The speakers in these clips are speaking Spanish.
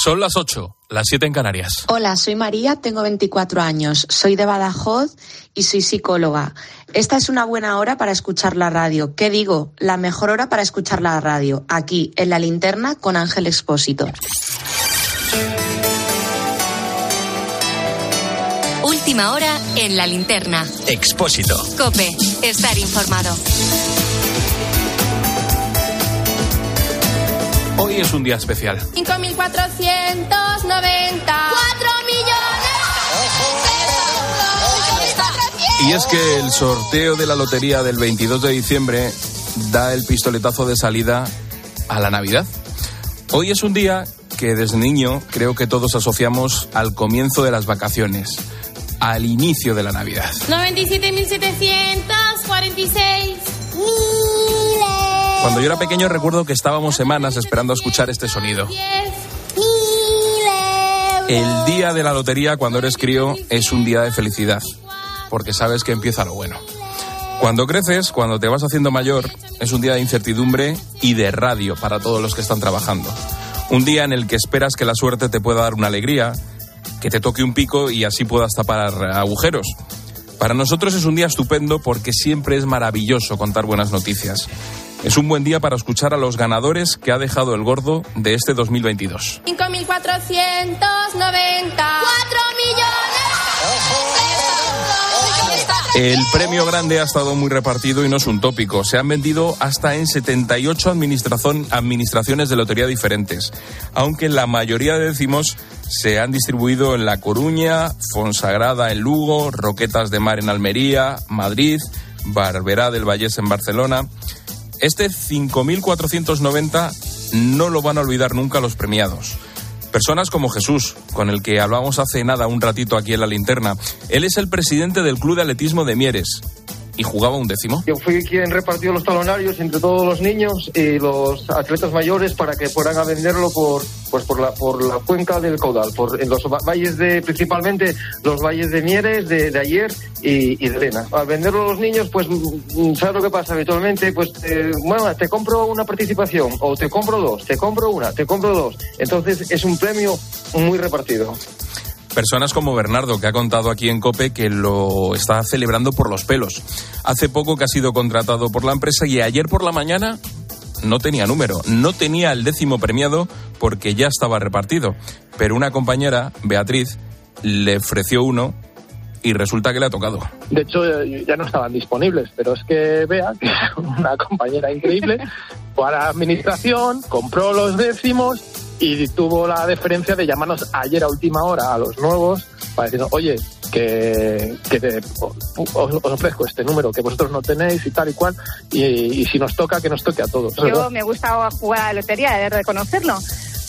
Son las 8, las 7 en Canarias. Hola, soy María, tengo 24 años, soy de Badajoz y soy psicóloga. Esta es una buena hora para escuchar la radio. ¿Qué digo? La mejor hora para escuchar la radio, aquí, en la linterna con Ángel Expósito. Última hora en la linterna. Expósito. Cope, estar informado. Hoy es un día especial. 5.490. 4 millones. Y es que el sorteo de la lotería del 22 de diciembre da el pistoletazo de salida a la Navidad. Hoy es un día que desde niño creo que todos asociamos al comienzo de las vacaciones, al inicio de la Navidad. 97.746. Cuando yo era pequeño recuerdo que estábamos semanas esperando a escuchar este sonido. El día de la lotería cuando eres crío es un día de felicidad, porque sabes que empieza lo bueno. Cuando creces, cuando te vas haciendo mayor, es un día de incertidumbre y de radio para todos los que están trabajando. Un día en el que esperas que la suerte te pueda dar una alegría, que te toque un pico y así puedas tapar agujeros. Para nosotros es un día estupendo porque siempre es maravilloso contar buenas noticias. Es un buen día para escuchar a los ganadores que ha dejado el gordo de este 2022. 5.490. 4 millones. El premio grande ha estado muy repartido y no es un tópico. Se han vendido hasta en 78 administración, administraciones de lotería diferentes, aunque la mayoría de décimos se han distribuido en La Coruña, Fonsagrada en Lugo, Roquetas de Mar en Almería, Madrid, Barberá del Vallés en Barcelona. Este 5.490 no lo van a olvidar nunca los premiados. Personas como Jesús, con el que hablamos hace nada un ratito aquí en la linterna. Él es el presidente del Club de Atletismo de Mieres y jugaba un décimo. Yo fui quien repartió los talonarios entre todos los niños y los atletas mayores para que fueran a venderlo por pues por la por la cuenca del caudal, por en los valles de principalmente los valles de Mieres, de, ayer y, de Elena. Al venderlo a los niños, pues mm, sabes lo que pasa habitualmente, pues eh, bueno, te compro una participación o te compro dos, te compro una, te compro dos. Entonces es un premio muy repartido personas como Bernardo, que ha contado aquí en COPE que lo está celebrando por los pelos. Hace poco que ha sido contratado por la empresa y ayer por la mañana no tenía número, no tenía el décimo premiado porque ya estaba repartido. Pero una compañera, Beatriz, le ofreció uno y resulta que le ha tocado. De hecho, ya no estaban disponibles, pero es que Bea, que es una compañera increíble, fue a la administración, compró los décimos y tuvo la deferencia de llamarnos ayer a última hora a los nuevos para decirnos, oye, que, que te, os, os, ofrezco este número que vosotros no tenéis y tal y cual, y, si nos toca, que nos toque a todos. Yo me gusta jugar a la lotería, de reconocerlo.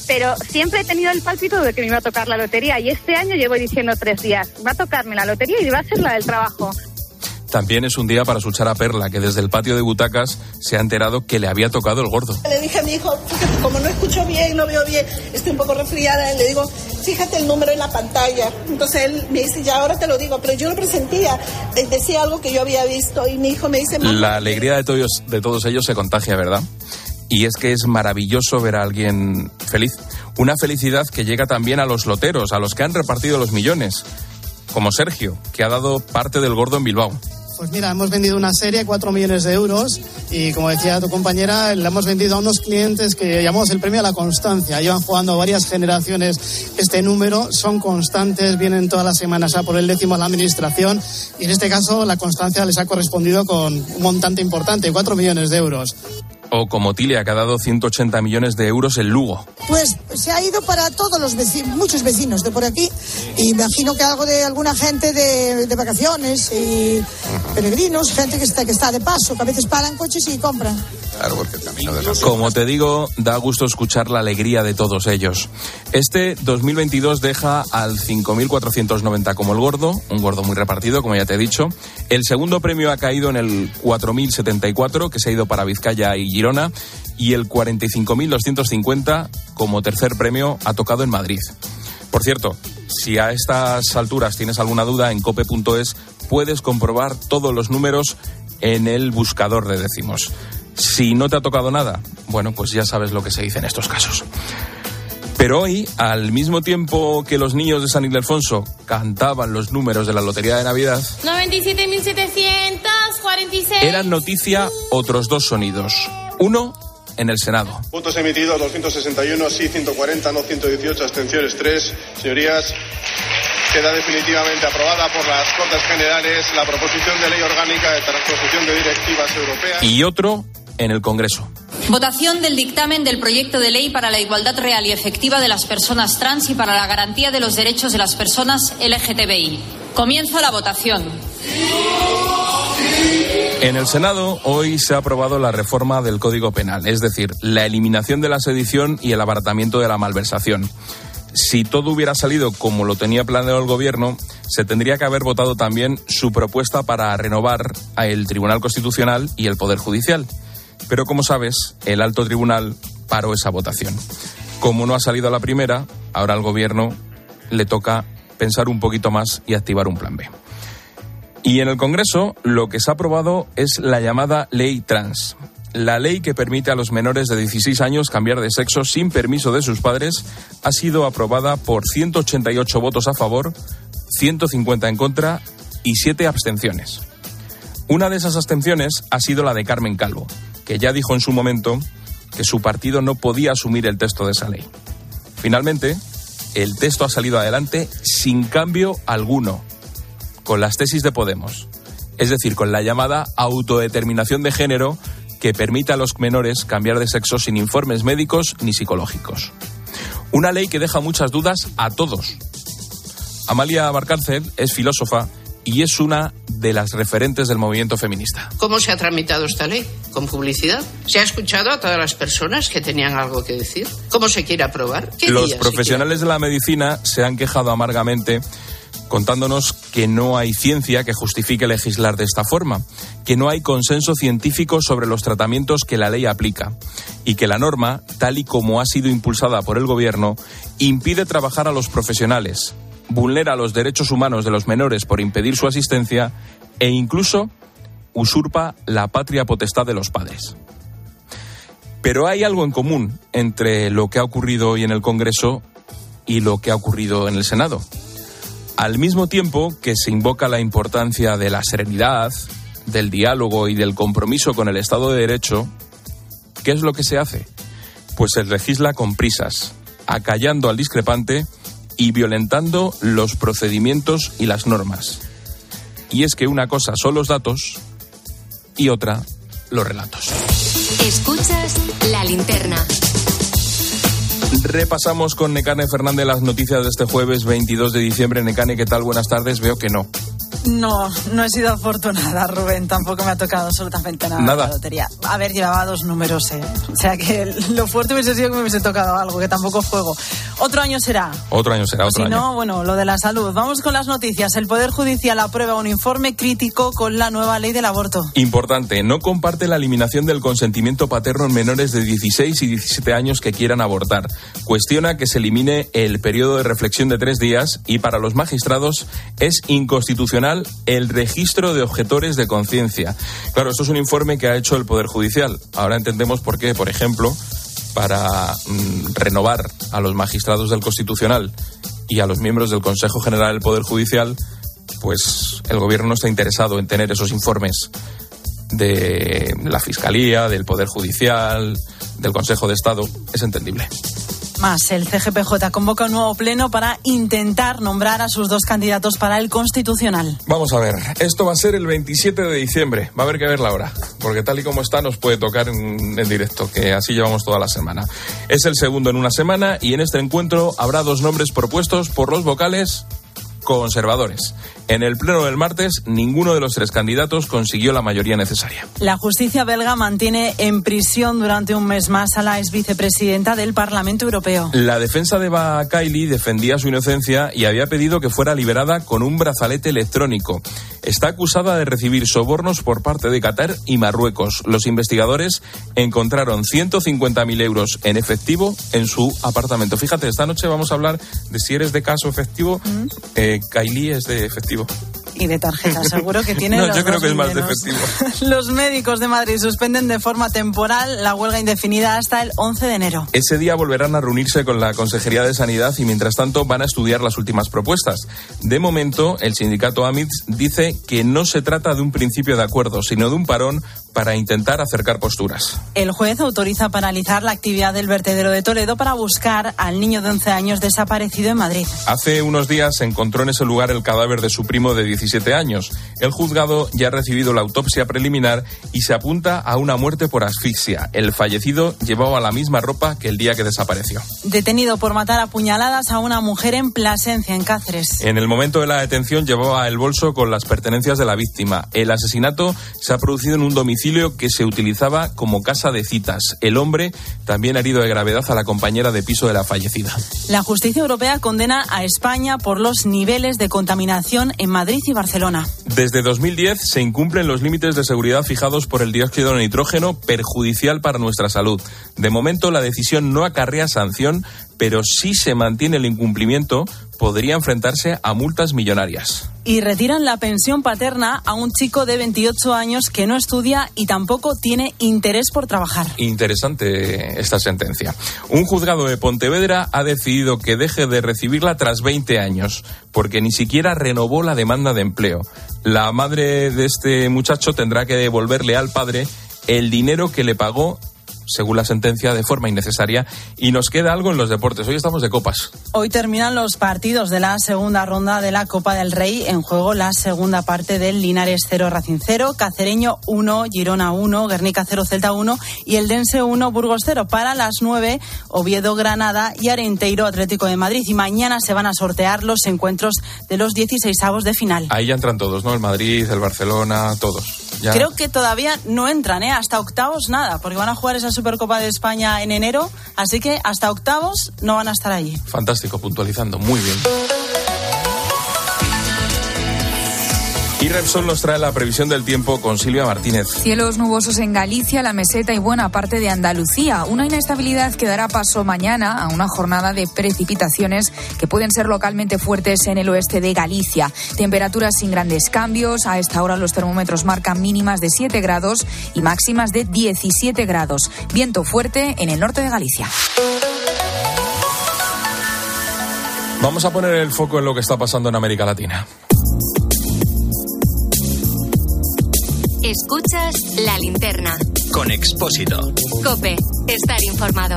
Pero siempre he tenido el pálpito de que me iba a tocar la lotería y este año llevo diciendo tres días, va a tocarme la lotería y va a ser la del trabajo. También es un día para escuchar a Perla, que desde el patio de butacas se ha enterado que le había tocado el gordo. Le dije a mi hijo, fíjate, como no escucho bien, no veo bien, estoy un poco resfriada, le digo, fíjate el número en la pantalla. Entonces él me dice, ya ahora te lo digo, pero yo lo presentía, decía algo que yo había visto y mi hijo me dice... La alegría de todos, de todos ellos se contagia, ¿verdad? Y es que es maravilloso ver a alguien feliz. Una felicidad que llega también a los loteros, a los que han repartido los millones, como Sergio, que ha dado parte del gordo en Bilbao. Pues mira, hemos vendido una serie, 4 millones de euros, y como decía tu compañera, la hemos vendido a unos clientes que llamamos el premio a la constancia. Llevan jugando varias generaciones este número, son constantes, vienen todas las semanas a por el décimo a la administración, y en este caso la constancia les ha correspondido con un montante importante, 4 millones de euros o como Tilia, que ha dado 180 millones de euros en Lugo. Pues se ha ido para todos los vecinos, muchos vecinos de por aquí. Y imagino que algo de alguna gente de, de vacaciones y peregrinos, gente que está, que está de paso, que a veces paran coches y compran. Claro, porque el camino de los... Como te digo, da gusto escuchar la alegría de todos ellos. Este 2022 deja al 5.490 como el gordo, un gordo muy repartido, como ya te he dicho. El segundo premio ha caído en el 4.074, que se ha ido para Vizcaya y Girona, y el 45.250 como tercer premio ha tocado en Madrid. Por cierto, si a estas alturas tienes alguna duda, en cope.es puedes comprobar todos los números en el buscador de décimos. Si no te ha tocado nada, bueno, pues ya sabes lo que se dice en estos casos. Pero hoy, al mismo tiempo que los niños de San Ildefonso cantaban los números de la Lotería de Navidad, 97.746. eran noticia otros dos sonidos. Uno en el Senado. Votos emitidos 261, sí 140, no 118, abstenciones 3. Señorías, queda definitivamente aprobada por las Cortes Generales la proposición de ley orgánica de transposición de directivas europeas. Y otro en el Congreso. Votación del dictamen del proyecto de ley para la igualdad real y efectiva de las personas trans y para la garantía de los derechos de las personas LGTBI. Comienzo la votación. En el Senado hoy se ha aprobado la reforma del Código Penal, es decir, la eliminación de la sedición y el abaratamiento de la malversación. Si todo hubiera salido como lo tenía planeado el Gobierno, se tendría que haber votado también su propuesta para renovar el Tribunal Constitucional y el Poder Judicial. Pero como sabes, el alto tribunal paró esa votación. Como no ha salido a la primera, ahora al Gobierno le toca pensar un poquito más y activar un plan B. Y en el Congreso lo que se ha aprobado es la llamada ley trans. La ley que permite a los menores de 16 años cambiar de sexo sin permiso de sus padres ha sido aprobada por 188 votos a favor, 150 en contra y 7 abstenciones. Una de esas abstenciones ha sido la de Carmen Calvo, que ya dijo en su momento que su partido no podía asumir el texto de esa ley. Finalmente, el texto ha salido adelante sin cambio alguno, con las tesis de Podemos, es decir, con la llamada autodeterminación de género que permite a los menores cambiar de sexo sin informes médicos ni psicológicos. Una ley que deja muchas dudas a todos. Amalia Barcárcel es filósofa y es una de las referentes del movimiento feminista. ¿Cómo se ha tramitado esta ley? ¿Con publicidad? ¿Se ha escuchado a todas las personas que tenían algo que decir? ¿Cómo se quiere aprobar? ¿Qué Los profesionales de la medicina se han quejado amargamente contándonos que no hay ciencia que justifique legislar de esta forma, que no hay consenso científico sobre los tratamientos que la ley aplica y que la norma, tal y como ha sido impulsada por el Gobierno, impide trabajar a los profesionales, vulnera los derechos humanos de los menores por impedir su asistencia e incluso usurpa la patria potestad de los padres. Pero hay algo en común entre lo que ha ocurrido hoy en el Congreso y lo que ha ocurrido en el Senado. Al mismo tiempo que se invoca la importancia de la serenidad, del diálogo y del compromiso con el Estado de Derecho, ¿qué es lo que se hace? Pues se legisla con prisas, acallando al discrepante y violentando los procedimientos y las normas. Y es que una cosa son los datos y otra los relatos. Escuchas la linterna. Repasamos con Necane Fernández las noticias de este jueves 22 de diciembre. Necane, ¿qué tal? Buenas tardes. Veo que no. No, no he sido afortunada, Rubén. Tampoco me ha tocado absolutamente nada, Nada. la lotería. A ver, llevaba dos números, ¿eh? O sea que lo fuerte hubiese sido que me hubiese tocado algo, que tampoco juego. Otro año será. Otro año será, otro Si año. no, bueno, lo de la salud. Vamos con las noticias. El Poder Judicial aprueba un informe crítico con la nueva ley del aborto. Importante, no comparte la eliminación del consentimiento paterno en menores de 16 y 17 años que quieran abortar. Cuestiona que se elimine el periodo de reflexión de tres días y para los magistrados es inconstitucional el registro de objetores de conciencia. Claro, esto es un informe que ha hecho el Poder Judicial. Ahora entendemos por qué, por ejemplo, para mm, renovar a los magistrados del Constitucional y a los miembros del Consejo General del Poder Judicial, pues el gobierno no está interesado en tener esos informes de la Fiscalía, del Poder Judicial, del Consejo de Estado. Es entendible. Más, el CGPJ convoca un nuevo pleno para intentar nombrar a sus dos candidatos para el Constitucional. Vamos a ver, esto va a ser el 27 de diciembre. Va a haber que ver la hora, porque tal y como está nos puede tocar en, en directo, que así llevamos toda la semana. Es el segundo en una semana y en este encuentro habrá dos nombres propuestos por los vocales conservadores. En el pleno del martes, ninguno de los tres candidatos consiguió la mayoría necesaria. La justicia belga mantiene en prisión durante un mes más a la ex vicepresidenta del Parlamento Europeo. La defensa de Bakaili defendía su inocencia y había pedido que fuera liberada con un brazalete electrónico. Está acusada de recibir sobornos por parte de Qatar y Marruecos. Los investigadores encontraron 150.000 euros en efectivo en su apartamento. Fíjate, esta noche vamos a hablar de si eres de caso efectivo, eh, Kaili es de efectivo. Brasil. Y de tarjeta. Seguro que tiene No, los yo creo dos que es más. Los médicos de Madrid suspenden de forma temporal la huelga indefinida hasta el 11 de enero. Ese día volverán a reunirse con la Consejería de Sanidad y mientras tanto van a estudiar las últimas propuestas. De momento, el sindicato AMITS dice que no se trata de un principio de acuerdo, sino de un parón para intentar acercar posturas. El juez autoriza paralizar la actividad del vertedero de Toledo para buscar al niño de 11 años desaparecido en Madrid. Hace unos días se encontró en ese lugar el cadáver de su primo de 17 años. El juzgado ya ha recibido la autopsia preliminar y se apunta a una muerte por asfixia. El fallecido llevaba la misma ropa que el día que desapareció. Detenido por matar a puñaladas a una mujer en Plasencia, en Cáceres. En el momento de la detención llevaba el bolso con las pertenencias de la víctima. El asesinato se ha producido en un domicilio que se utilizaba como casa de citas. El hombre también ha herido de gravedad a la compañera de piso de la fallecida. La justicia europea condena a España por los niveles de contaminación en Madrid y Barcelona. Desde 2010 se incumplen los límites de seguridad fijados por el dióxido de nitrógeno perjudicial para nuestra salud. De momento la decisión no acarrea sanción, pero si se mantiene el incumplimiento podría enfrentarse a multas millonarias. Y retiran la pensión paterna a un chico de 28 años que no estudia y tampoco tiene interés por trabajar. Interesante esta sentencia. Un juzgado de Pontevedra ha decidido que deje de recibirla tras 20 años, porque ni siquiera renovó la demanda de empleo. La madre de este muchacho tendrá que devolverle al padre el dinero que le pagó según la sentencia, de forma innecesaria. Y nos queda algo en los deportes. Hoy estamos de copas. Hoy terminan los partidos de la segunda ronda de la Copa del Rey. En juego la segunda parte del Linares 0 Racing 0, Cacereño 1, Girona 1, Guernica 0 Celta 1 y el Dense 1 Burgos 0. Para las 9, Oviedo Granada y Arenteiro Atlético de Madrid. Y mañana se van a sortear los encuentros de los 16 avos de final. Ahí ya entran todos, ¿no? El Madrid, el Barcelona, todos. Ya. Creo que todavía no entran, ¿eh? Hasta octavos nada, porque van a jugar esa Supercopa de España en enero, así que hasta octavos no van a estar allí. Fantástico, puntualizando, muy bien. Y Repsol nos trae la previsión del tiempo con Silvia Martínez. Cielos nubosos en Galicia, la meseta y buena parte de Andalucía. Una inestabilidad que dará paso mañana a una jornada de precipitaciones que pueden ser localmente fuertes en el oeste de Galicia. Temperaturas sin grandes cambios. A esta hora los termómetros marcan mínimas de 7 grados y máximas de 17 grados. Viento fuerte en el norte de Galicia. Vamos a poner el foco en lo que está pasando en América Latina. Escuchas la linterna. Con Expósito. Cope, estar informado.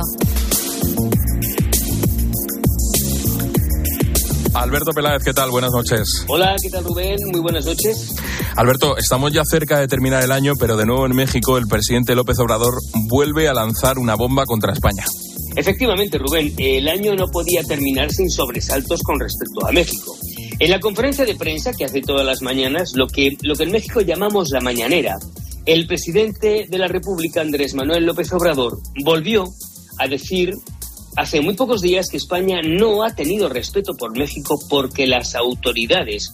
Alberto Peláez, ¿qué tal? Buenas noches. Hola, ¿qué tal Rubén? Muy buenas noches. Alberto, estamos ya cerca de terminar el año, pero de nuevo en México el presidente López Obrador vuelve a lanzar una bomba contra España. Efectivamente, Rubén, el año no podía terminar sin sobresaltos con respecto a México. En la conferencia de prensa que hace todas las mañanas, lo que, lo que en México llamamos la mañanera, el presidente de la República, Andrés Manuel López Obrador, volvió a decir hace muy pocos días que España no ha tenido respeto por México porque las autoridades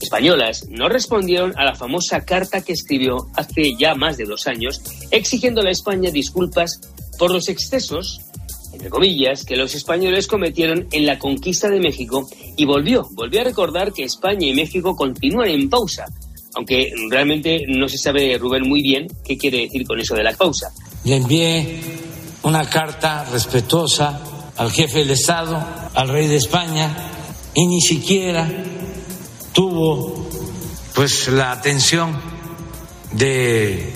españolas no respondieron a la famosa carta que escribió hace ya más de dos años exigiéndole a España disculpas por los excesos entre comillas, que los españoles cometieron en la conquista de México y volvió, volvió a recordar que España y México continúan en pausa, aunque realmente no se sabe, Rubén, muy bien qué quiere decir con eso de la pausa. Le envié una carta respetuosa al jefe del Estado, al rey de España, y ni siquiera tuvo pues la atención de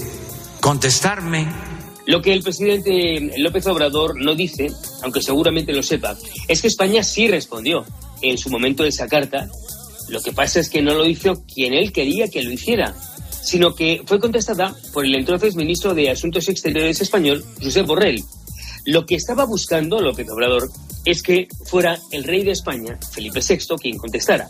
contestarme lo que el presidente López Obrador no dice, aunque seguramente lo sepa, es que España sí respondió en su momento de esa carta. Lo que pasa es que no lo hizo quien él quería que lo hiciera, sino que fue contestada por el entonces ministro de Asuntos Exteriores español, José Borrell. Lo que estaba buscando López Obrador es que fuera el rey de España, Felipe VI, quien contestara.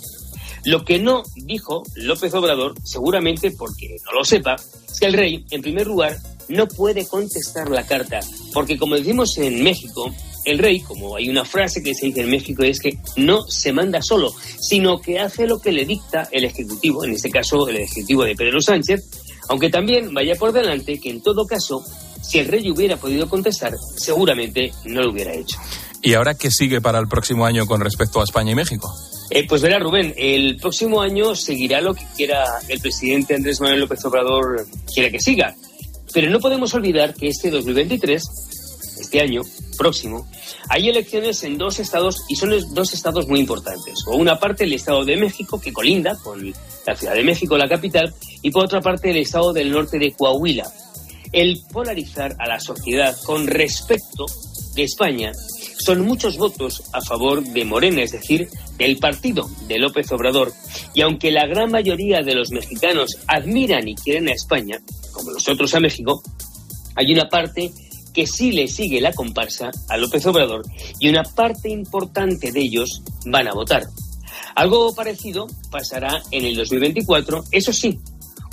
Lo que no dijo López Obrador, seguramente porque no lo sepa, es que el rey, en primer lugar, no puede contestar la carta, porque como decimos en México, el rey, como hay una frase que se dice en México, es que no se manda solo, sino que hace lo que le dicta el Ejecutivo, en este caso el Ejecutivo de Pedro Sánchez, aunque también vaya por delante que en todo caso, si el rey hubiera podido contestar, seguramente no lo hubiera hecho. ¿Y ahora qué sigue para el próximo año con respecto a España y México? Eh, pues verá, Rubén, el próximo año seguirá lo que quiera el presidente Andrés Manuel López Obrador, quiera que siga. Pero no podemos olvidar que este 2023, este año próximo, hay elecciones en dos estados y son dos estados muy importantes. Por una parte el estado de México, que colinda con la Ciudad de México, la capital, y por otra parte el estado del norte de Coahuila. El polarizar a la sociedad con respecto de España son muchos votos a favor de Morena, es decir, del partido de López Obrador. Y aunque la gran mayoría de los mexicanos admiran y quieren a España, como nosotros a México, hay una parte que sí le sigue la comparsa a López Obrador y una parte importante de ellos van a votar. Algo parecido pasará en el 2024, eso sí,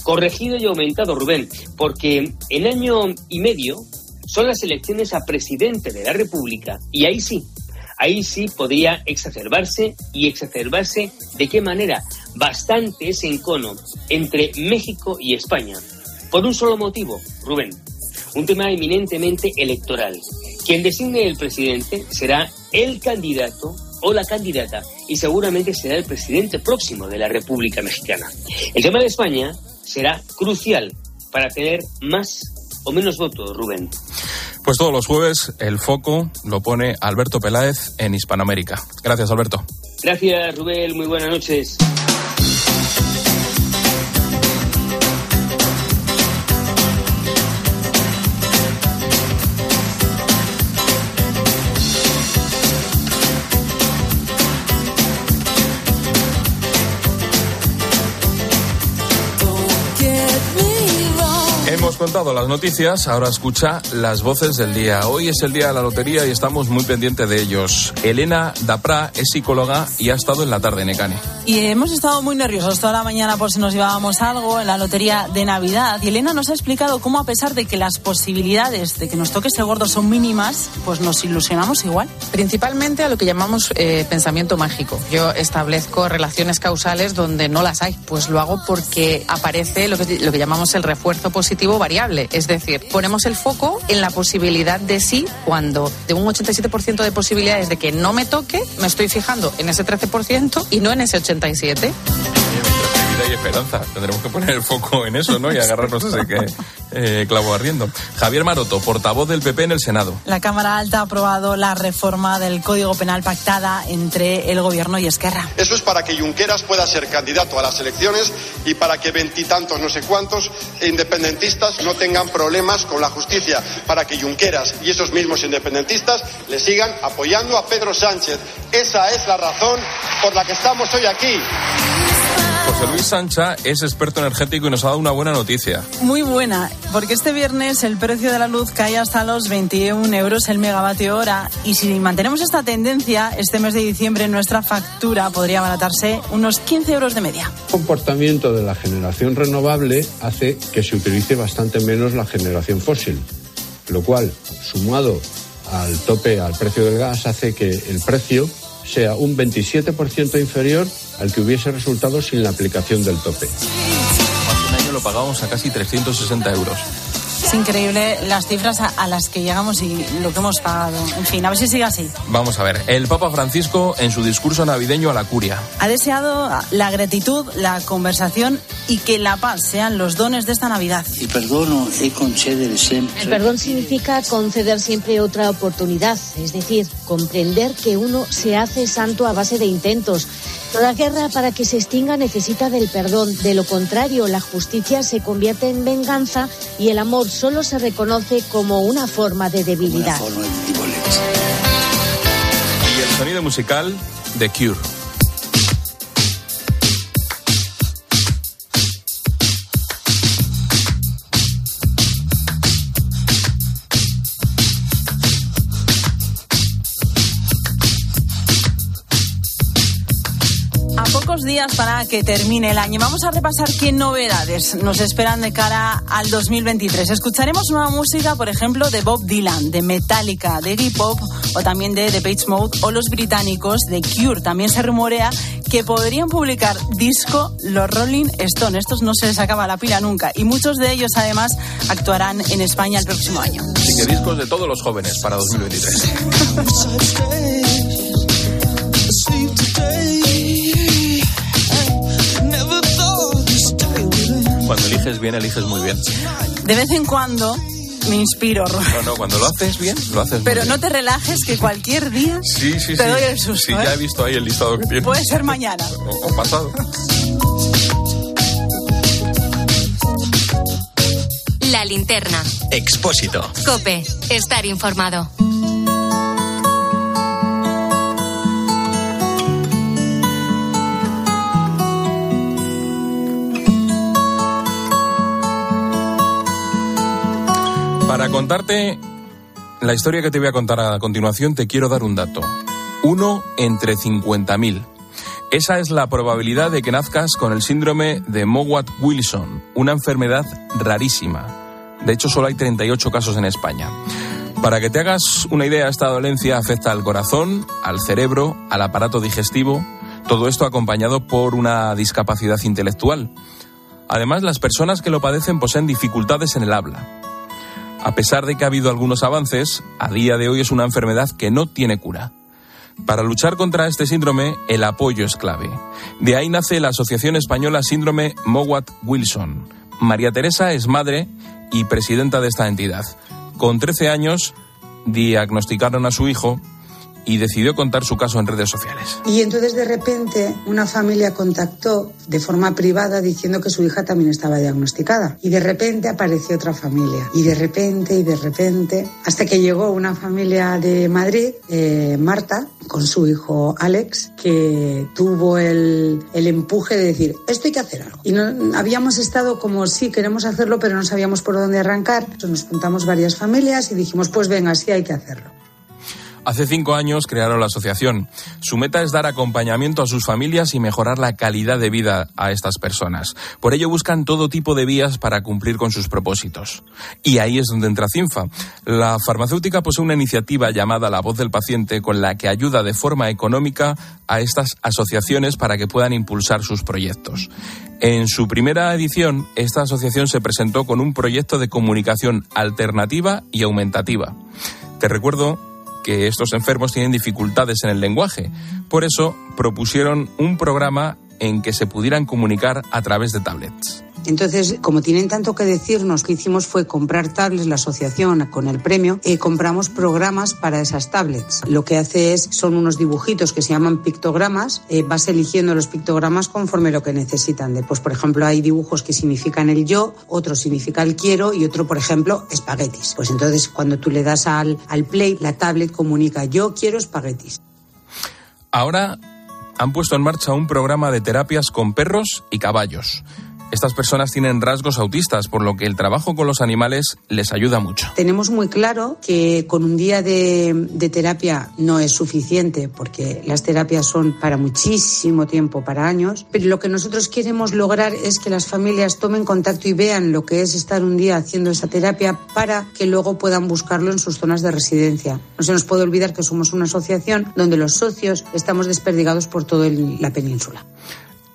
corregido y aumentado, Rubén, porque en año y medio son las elecciones a presidente de la República y ahí sí, ahí sí podría exacerbarse y exacerbarse de qué manera bastante ese encono entre México y España. Por un solo motivo, Rubén, un tema eminentemente electoral. Quien designe el presidente será el candidato o la candidata y seguramente será el presidente próximo de la República Mexicana. El tema de España será crucial para tener más o menos votos, Rubén. Pues todos los jueves el foco lo pone Alberto Peláez en Hispanoamérica. Gracias, Alberto. Gracias, Rubén. Muy buenas noches. Contado las noticias, ahora escucha las voces del día. Hoy es el día de la lotería y estamos muy pendientes de ellos. Elena Dapra es psicóloga y ha estado en la tarde en Ecane. Y hemos estado muy nerviosos toda la mañana por si nos llevábamos algo en la lotería de Navidad. Y Elena nos ha explicado cómo, a pesar de que las posibilidades de que nos toque ese gordo son mínimas, pues nos ilusionamos igual. Principalmente a lo que llamamos eh, pensamiento mágico. Yo establezco relaciones causales donde no las hay. Pues lo hago porque aparece lo que, lo que llamamos el refuerzo positivo variable. Es decir, ponemos el foco en la posibilidad de sí cuando de un 87% de posibilidades de que no me toque, me estoy fijando en ese 13% y no en ese 87% y esperanza. Tendremos que poner el foco en eso, ¿no? Y agarrarnos ese que, eh, clavo arriendo. Javier Maroto, portavoz del PP en el Senado. La Cámara Alta ha aprobado la reforma del Código Penal pactada entre el Gobierno y Esquerra. Eso es para que Junqueras pueda ser candidato a las elecciones y para que veintitantos, no sé cuántos, independentistas no tengan problemas con la justicia. Para que Junqueras y esos mismos independentistas le sigan apoyando a Pedro Sánchez. Esa es la razón por la que estamos hoy aquí. José Luis Sancha es experto energético y nos ha dado una buena noticia. Muy buena, porque este viernes el precio de la luz cae hasta los 21 euros el megavatio hora y si mantenemos esta tendencia, este mes de diciembre nuestra factura podría abaratarse unos 15 euros de media. El comportamiento de la generación renovable hace que se utilice bastante menos la generación fósil, lo cual, sumado al tope, al precio del gas, hace que el precio sea un 27% inferior al que hubiese resultado sin la aplicación del tope. Hace un año lo pagábamos a casi 360 euros. Es increíble las cifras a, a, las que llegamos y lo que hemos pagado. En fin, a ver si sigue así. Vamos a ver. El Papa Francisco, en su discurso navideño a la curia, ha deseado la gratitud, la conversación y que la paz sean los dones de esta Navidad. El perdón es conceder siempre. El perdón significa conceder siempre otra oportunidad, es decir, comprender que uno se hace santo a base de intentos. Toda guerra para que se extinga necesita del perdón. De lo contrario, la justicia se convierte en venganza y el amor solo se reconoce como una forma de debilidad. Y el sonido musical de Cure. Que termine el año. Vamos a repasar qué novedades nos esperan de cara al 2023. Escucharemos nueva música, por ejemplo, de Bob Dylan, de Metallica, de Iggy Pop o también de The Page Mode o los británicos de Cure. También se rumorea que podrían publicar disco los Rolling Stone. Estos no se les acaba la pila nunca y muchos de ellos además actuarán en España el próximo año. Así que discos de todos los jóvenes para 2023. bien, eliges muy bien. De vez en cuando me inspiro. No, no, cuando lo haces bien, lo haces Pero muy no bien. te relajes que cualquier día Sí, sí, te sí. doy el susto. Sí, ¿eh? ya he visto ahí el listado que tienes. Puede ser mañana. O, o pasado. La linterna. Expósito. Cope. Estar informado. Contarte la historia que te voy a contar a continuación, te quiero dar un dato. Uno entre 50.000. Esa es la probabilidad de que nazcas con el síndrome de Mowat-Wilson, una enfermedad rarísima. De hecho, solo hay 38 casos en España. Para que te hagas una idea, esta dolencia afecta al corazón, al cerebro, al aparato digestivo, todo esto acompañado por una discapacidad intelectual. Además, las personas que lo padecen poseen dificultades en el habla. A pesar de que ha habido algunos avances, a día de hoy es una enfermedad que no tiene cura. Para luchar contra este síndrome, el apoyo es clave. De ahí nace la Asociación Española Síndrome Mowat-Wilson. María Teresa es madre y presidenta de esta entidad. Con 13 años, diagnosticaron a su hijo y decidió contar su caso en redes sociales. Y entonces de repente una familia contactó de forma privada diciendo que su hija también estaba diagnosticada. Y de repente apareció otra familia. Y de repente y de repente, hasta que llegó una familia de Madrid, eh, Marta, con su hijo Alex, que tuvo el, el empuje de decir, esto hay que hacer algo. Y no, habíamos estado como, sí, queremos hacerlo, pero no sabíamos por dónde arrancar. Entonces nos juntamos varias familias y dijimos, pues venga, sí hay que hacerlo. Hace cinco años crearon la asociación. Su meta es dar acompañamiento a sus familias y mejorar la calidad de vida a estas personas. Por ello buscan todo tipo de vías para cumplir con sus propósitos. Y ahí es donde entra Cinfa. La farmacéutica posee una iniciativa llamada La Voz del Paciente con la que ayuda de forma económica a estas asociaciones para que puedan impulsar sus proyectos. En su primera edición, esta asociación se presentó con un proyecto de comunicación alternativa y aumentativa. Te recuerdo que estos enfermos tienen dificultades en el lenguaje. Por eso propusieron un programa en que se pudieran comunicar a través de tablets. Entonces, como tienen tanto que decirnos, lo que hicimos fue comprar tablets, la asociación con el premio, y compramos programas para esas tablets. Lo que hace es, son unos dibujitos que se llaman pictogramas, eh, vas eligiendo los pictogramas conforme lo que necesitan. De, pues, por ejemplo, hay dibujos que significan el yo, otro significa el quiero y otro, por ejemplo, espaguetis. Pues entonces, cuando tú le das al, al play, la tablet comunica yo quiero espaguetis. Ahora han puesto en marcha un programa de terapias con perros y caballos. Estas personas tienen rasgos autistas, por lo que el trabajo con los animales les ayuda mucho. Tenemos muy claro que con un día de, terapia no es suficiente, porque las terapias son para muchísimo tiempo, para años, pero lo que nosotros queremos lograr es que las familias tomen contacto y vean lo que es estar un día haciendo esa terapia para que luego puedan buscarlo en sus zonas de residencia. No se nos puede olvidar que somos una asociación donde los socios estamos desperdigados por toda la península.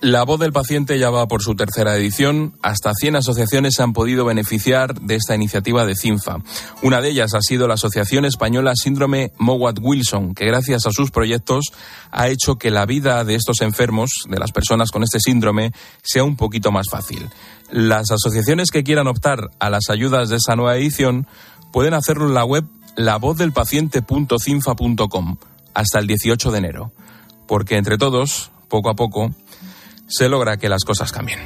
La voz del paciente ya va por su tercera edición. Hasta 100 asociaciones han podido beneficiar de esta iniciativa de CINFA. Una de ellas ha sido la Asociación Española Síndrome Mowat-Wilson, que gracias a sus proyectos ha hecho que la vida de estos enfermos, de las personas con este síndrome, sea un poquito más fácil. Las asociaciones que quieran optar a las ayudas de esa nueva edición pueden hacerlo en la web lavozdelpaciente.cinfa.com hasta el 18 de enero. Porque entre todos, poco a poco, se logra que las cosas cambien.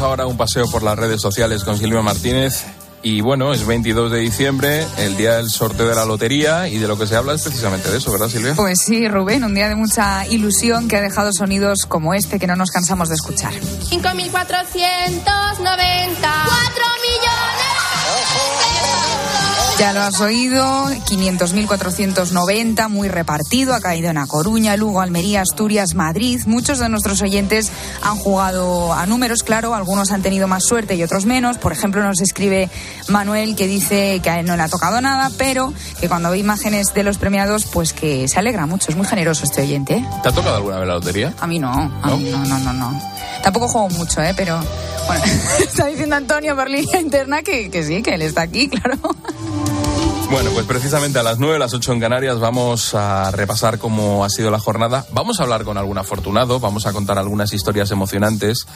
Ahora un paseo por las redes sociales con Silvia Martínez. Y bueno, es 22 de diciembre, el día del sorteo de la lotería y de lo que se habla es precisamente de eso, ¿verdad Silvia? Pues sí, Rubén, un día de mucha ilusión que ha dejado sonidos como este que no nos cansamos de escuchar. 5.490. 4 millones. Ya lo has oído, 500.490, muy repartido, ha caído en A Coruña, Lugo, Almería, Asturias, Madrid. Muchos de nuestros oyentes han jugado a números, claro, algunos han tenido más suerte y otros menos. Por ejemplo, nos escribe Manuel que dice que a él no le ha tocado nada, pero que cuando ve imágenes de los premiados, pues que se alegra mucho. Es muy generoso este oyente. ¿eh? ¿Te ha tocado alguna vez la lotería? A mí no, a mí no, no, no, no. Tampoco juego mucho, ¿eh? Pero bueno, está diciendo Antonio por línea interna que, que sí, que él está aquí, claro. Bueno, pues precisamente a las 9, las 8 en Canarias vamos a repasar cómo ha sido la jornada. Vamos a hablar con algún afortunado, vamos a contar algunas historias emocionantes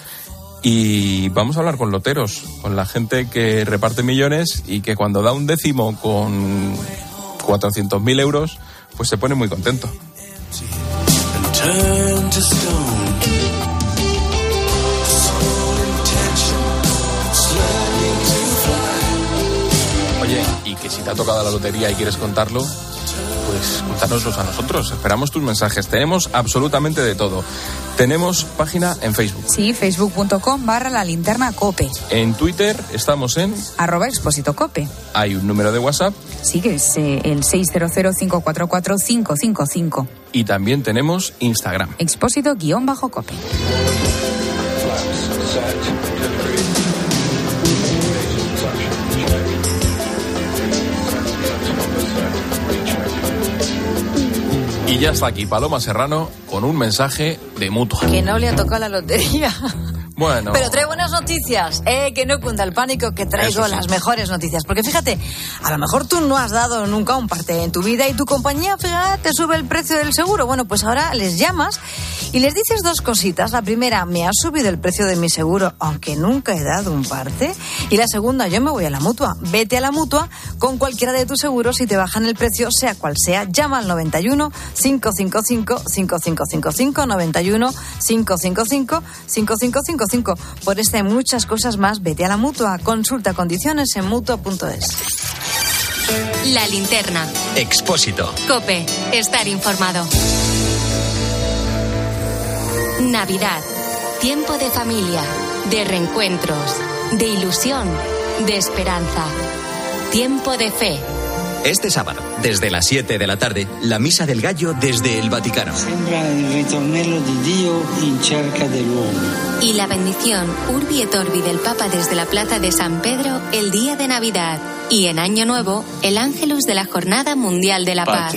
y vamos a hablar con loteros, con la gente que reparte millones y que cuando da un décimo con 400.000 euros, pues se pone muy contento. Si te ha tocado la lotería y quieres contarlo, pues cuéntanoslos a nosotros. Esperamos tus mensajes. Tenemos absolutamente de todo. Tenemos página en Facebook. Sí, facebook.com barra la linterna cope. En Twitter estamos en Arroba expósito cope. Hay un número de WhatsApp. Sí, que es eh, el 600-544-555. Y también tenemos Instagram. Expósito guion bajo cope. Y ya está aquí Paloma Serrano con un mensaje de mutua. Que no le ha tocado la lotería. Bueno. Pero trae buenas noticias, eh, que no cunda el pánico, que traigo sí. las mejores noticias. Porque fíjate, a lo mejor tú no has dado nunca un parte en tu vida y tu compañía, fíjate, te sube el precio del seguro. Bueno, pues ahora les llamas y les dices dos cositas. La primera, me ha subido el precio de mi seguro, aunque nunca he dado un parte. Y la segunda, yo me voy a la mutua. Vete a la mutua con cualquiera de tus seguros y te bajan el precio, sea cual sea. Llama al 91 555 5555 91 555 5555. Por esta y muchas cosas más, vete a la mutua. Consulta condiciones en mutua.es. La linterna. Expósito. Cope. Estar informado. Navidad. Tiempo de familia, de reencuentros, de ilusión, de esperanza. Tiempo de fe. Este sábado, desde las 7 de la tarde, la Misa del Gallo desde el Vaticano. Sembra il ritornello di Dio in cerca dell'uomo. Y la bendición Urbi et Orbi del Papa desde la Plaza de San Pedro el día de Navidad. Y en Año Nuevo, el Ángelus de la Jornada Mundial de la Paz.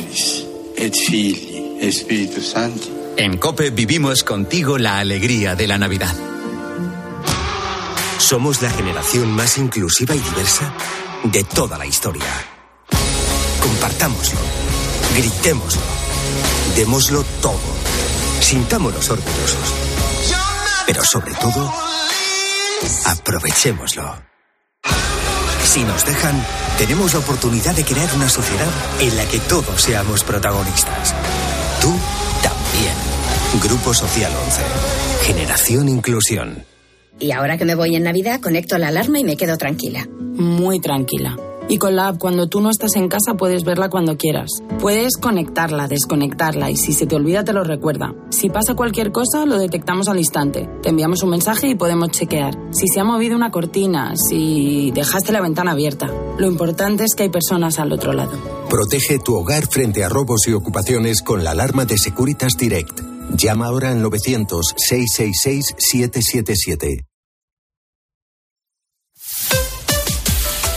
En Cope vivimos contigo la alegría de la Navidad. Somos la generación más inclusiva y diversa de toda la historia. Compartámoslo, gritémoslo, démoslo todo, sintámonos orgullosos. Pero sobre todo, aprovechémoslo. Si nos dejan, tenemos la oportunidad de crear una sociedad en la que todos seamos protagonistas. Tú también. Grupo Social 11. Generación Inclusión. Y ahora que me voy en Navidad, conecto la alarma y me quedo tranquila. Muy tranquila. Y con la app, cuando tú no estás en casa, puedes verla cuando quieras. Puedes conectarla, desconectarla y si se te olvida, te lo recuerda. Si pasa cualquier cosa, lo detectamos al instante. Te enviamos un mensaje y podemos chequear. Si se ha movido una cortina, si dejaste la ventana abierta. Lo importante es que hay personas al otro lado. Protege tu hogar frente a robos y ocupaciones con la alarma de Securitas Direct. Llama ahora al 900-666-777.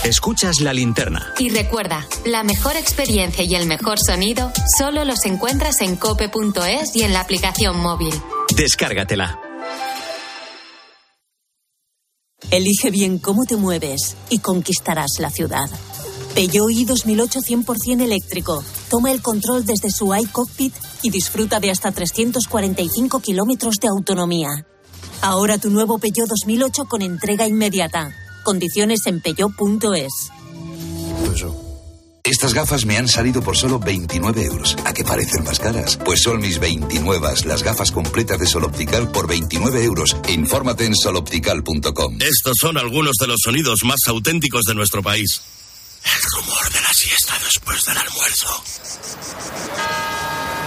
Escuchas la linterna. Y recuerda, la mejor experiencia y el mejor sonido solo los encuentras en cope.es y en la aplicación móvil. Descárgatela. Elige bien cómo te mueves y conquistarás la ciudad. Peugeot i 2008 100% eléctrico. Toma el control desde su iCockpit y disfruta de hasta 345 kilómetros de autonomía. Ahora tu nuevo Peugeot 2008 con entrega inmediata. Condiciones en peugeot.es. Estas gafas me han salido por solo 29 euros. ¿A qué parecen más caras? Pues son mis 29, las gafas completas de Sol Optical por 29 euros. Infórmate en soloptical.com. Estos son algunos de los sonidos más auténticos de nuestro país. El rumor de la siesta después del almuerzo.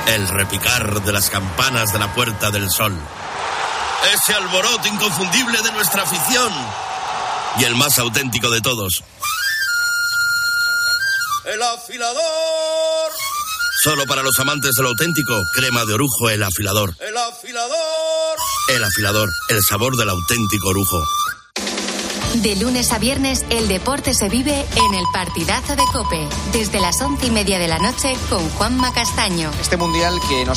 El repicar de las campanas de la Puerta del Sol. Ese alboroto inconfundible de nuestra afición. Y el más auténtico de todos. el afilador. Solo para los amantes del auténtico, crema de orujo, el afilador. El afilador. El afilador, el sabor del auténtico orujo. De lunes a viernes, el deporte se vive en el partidazo de Cope, desde las once y media de la noche con Juanma Castaño. Este mundial que nos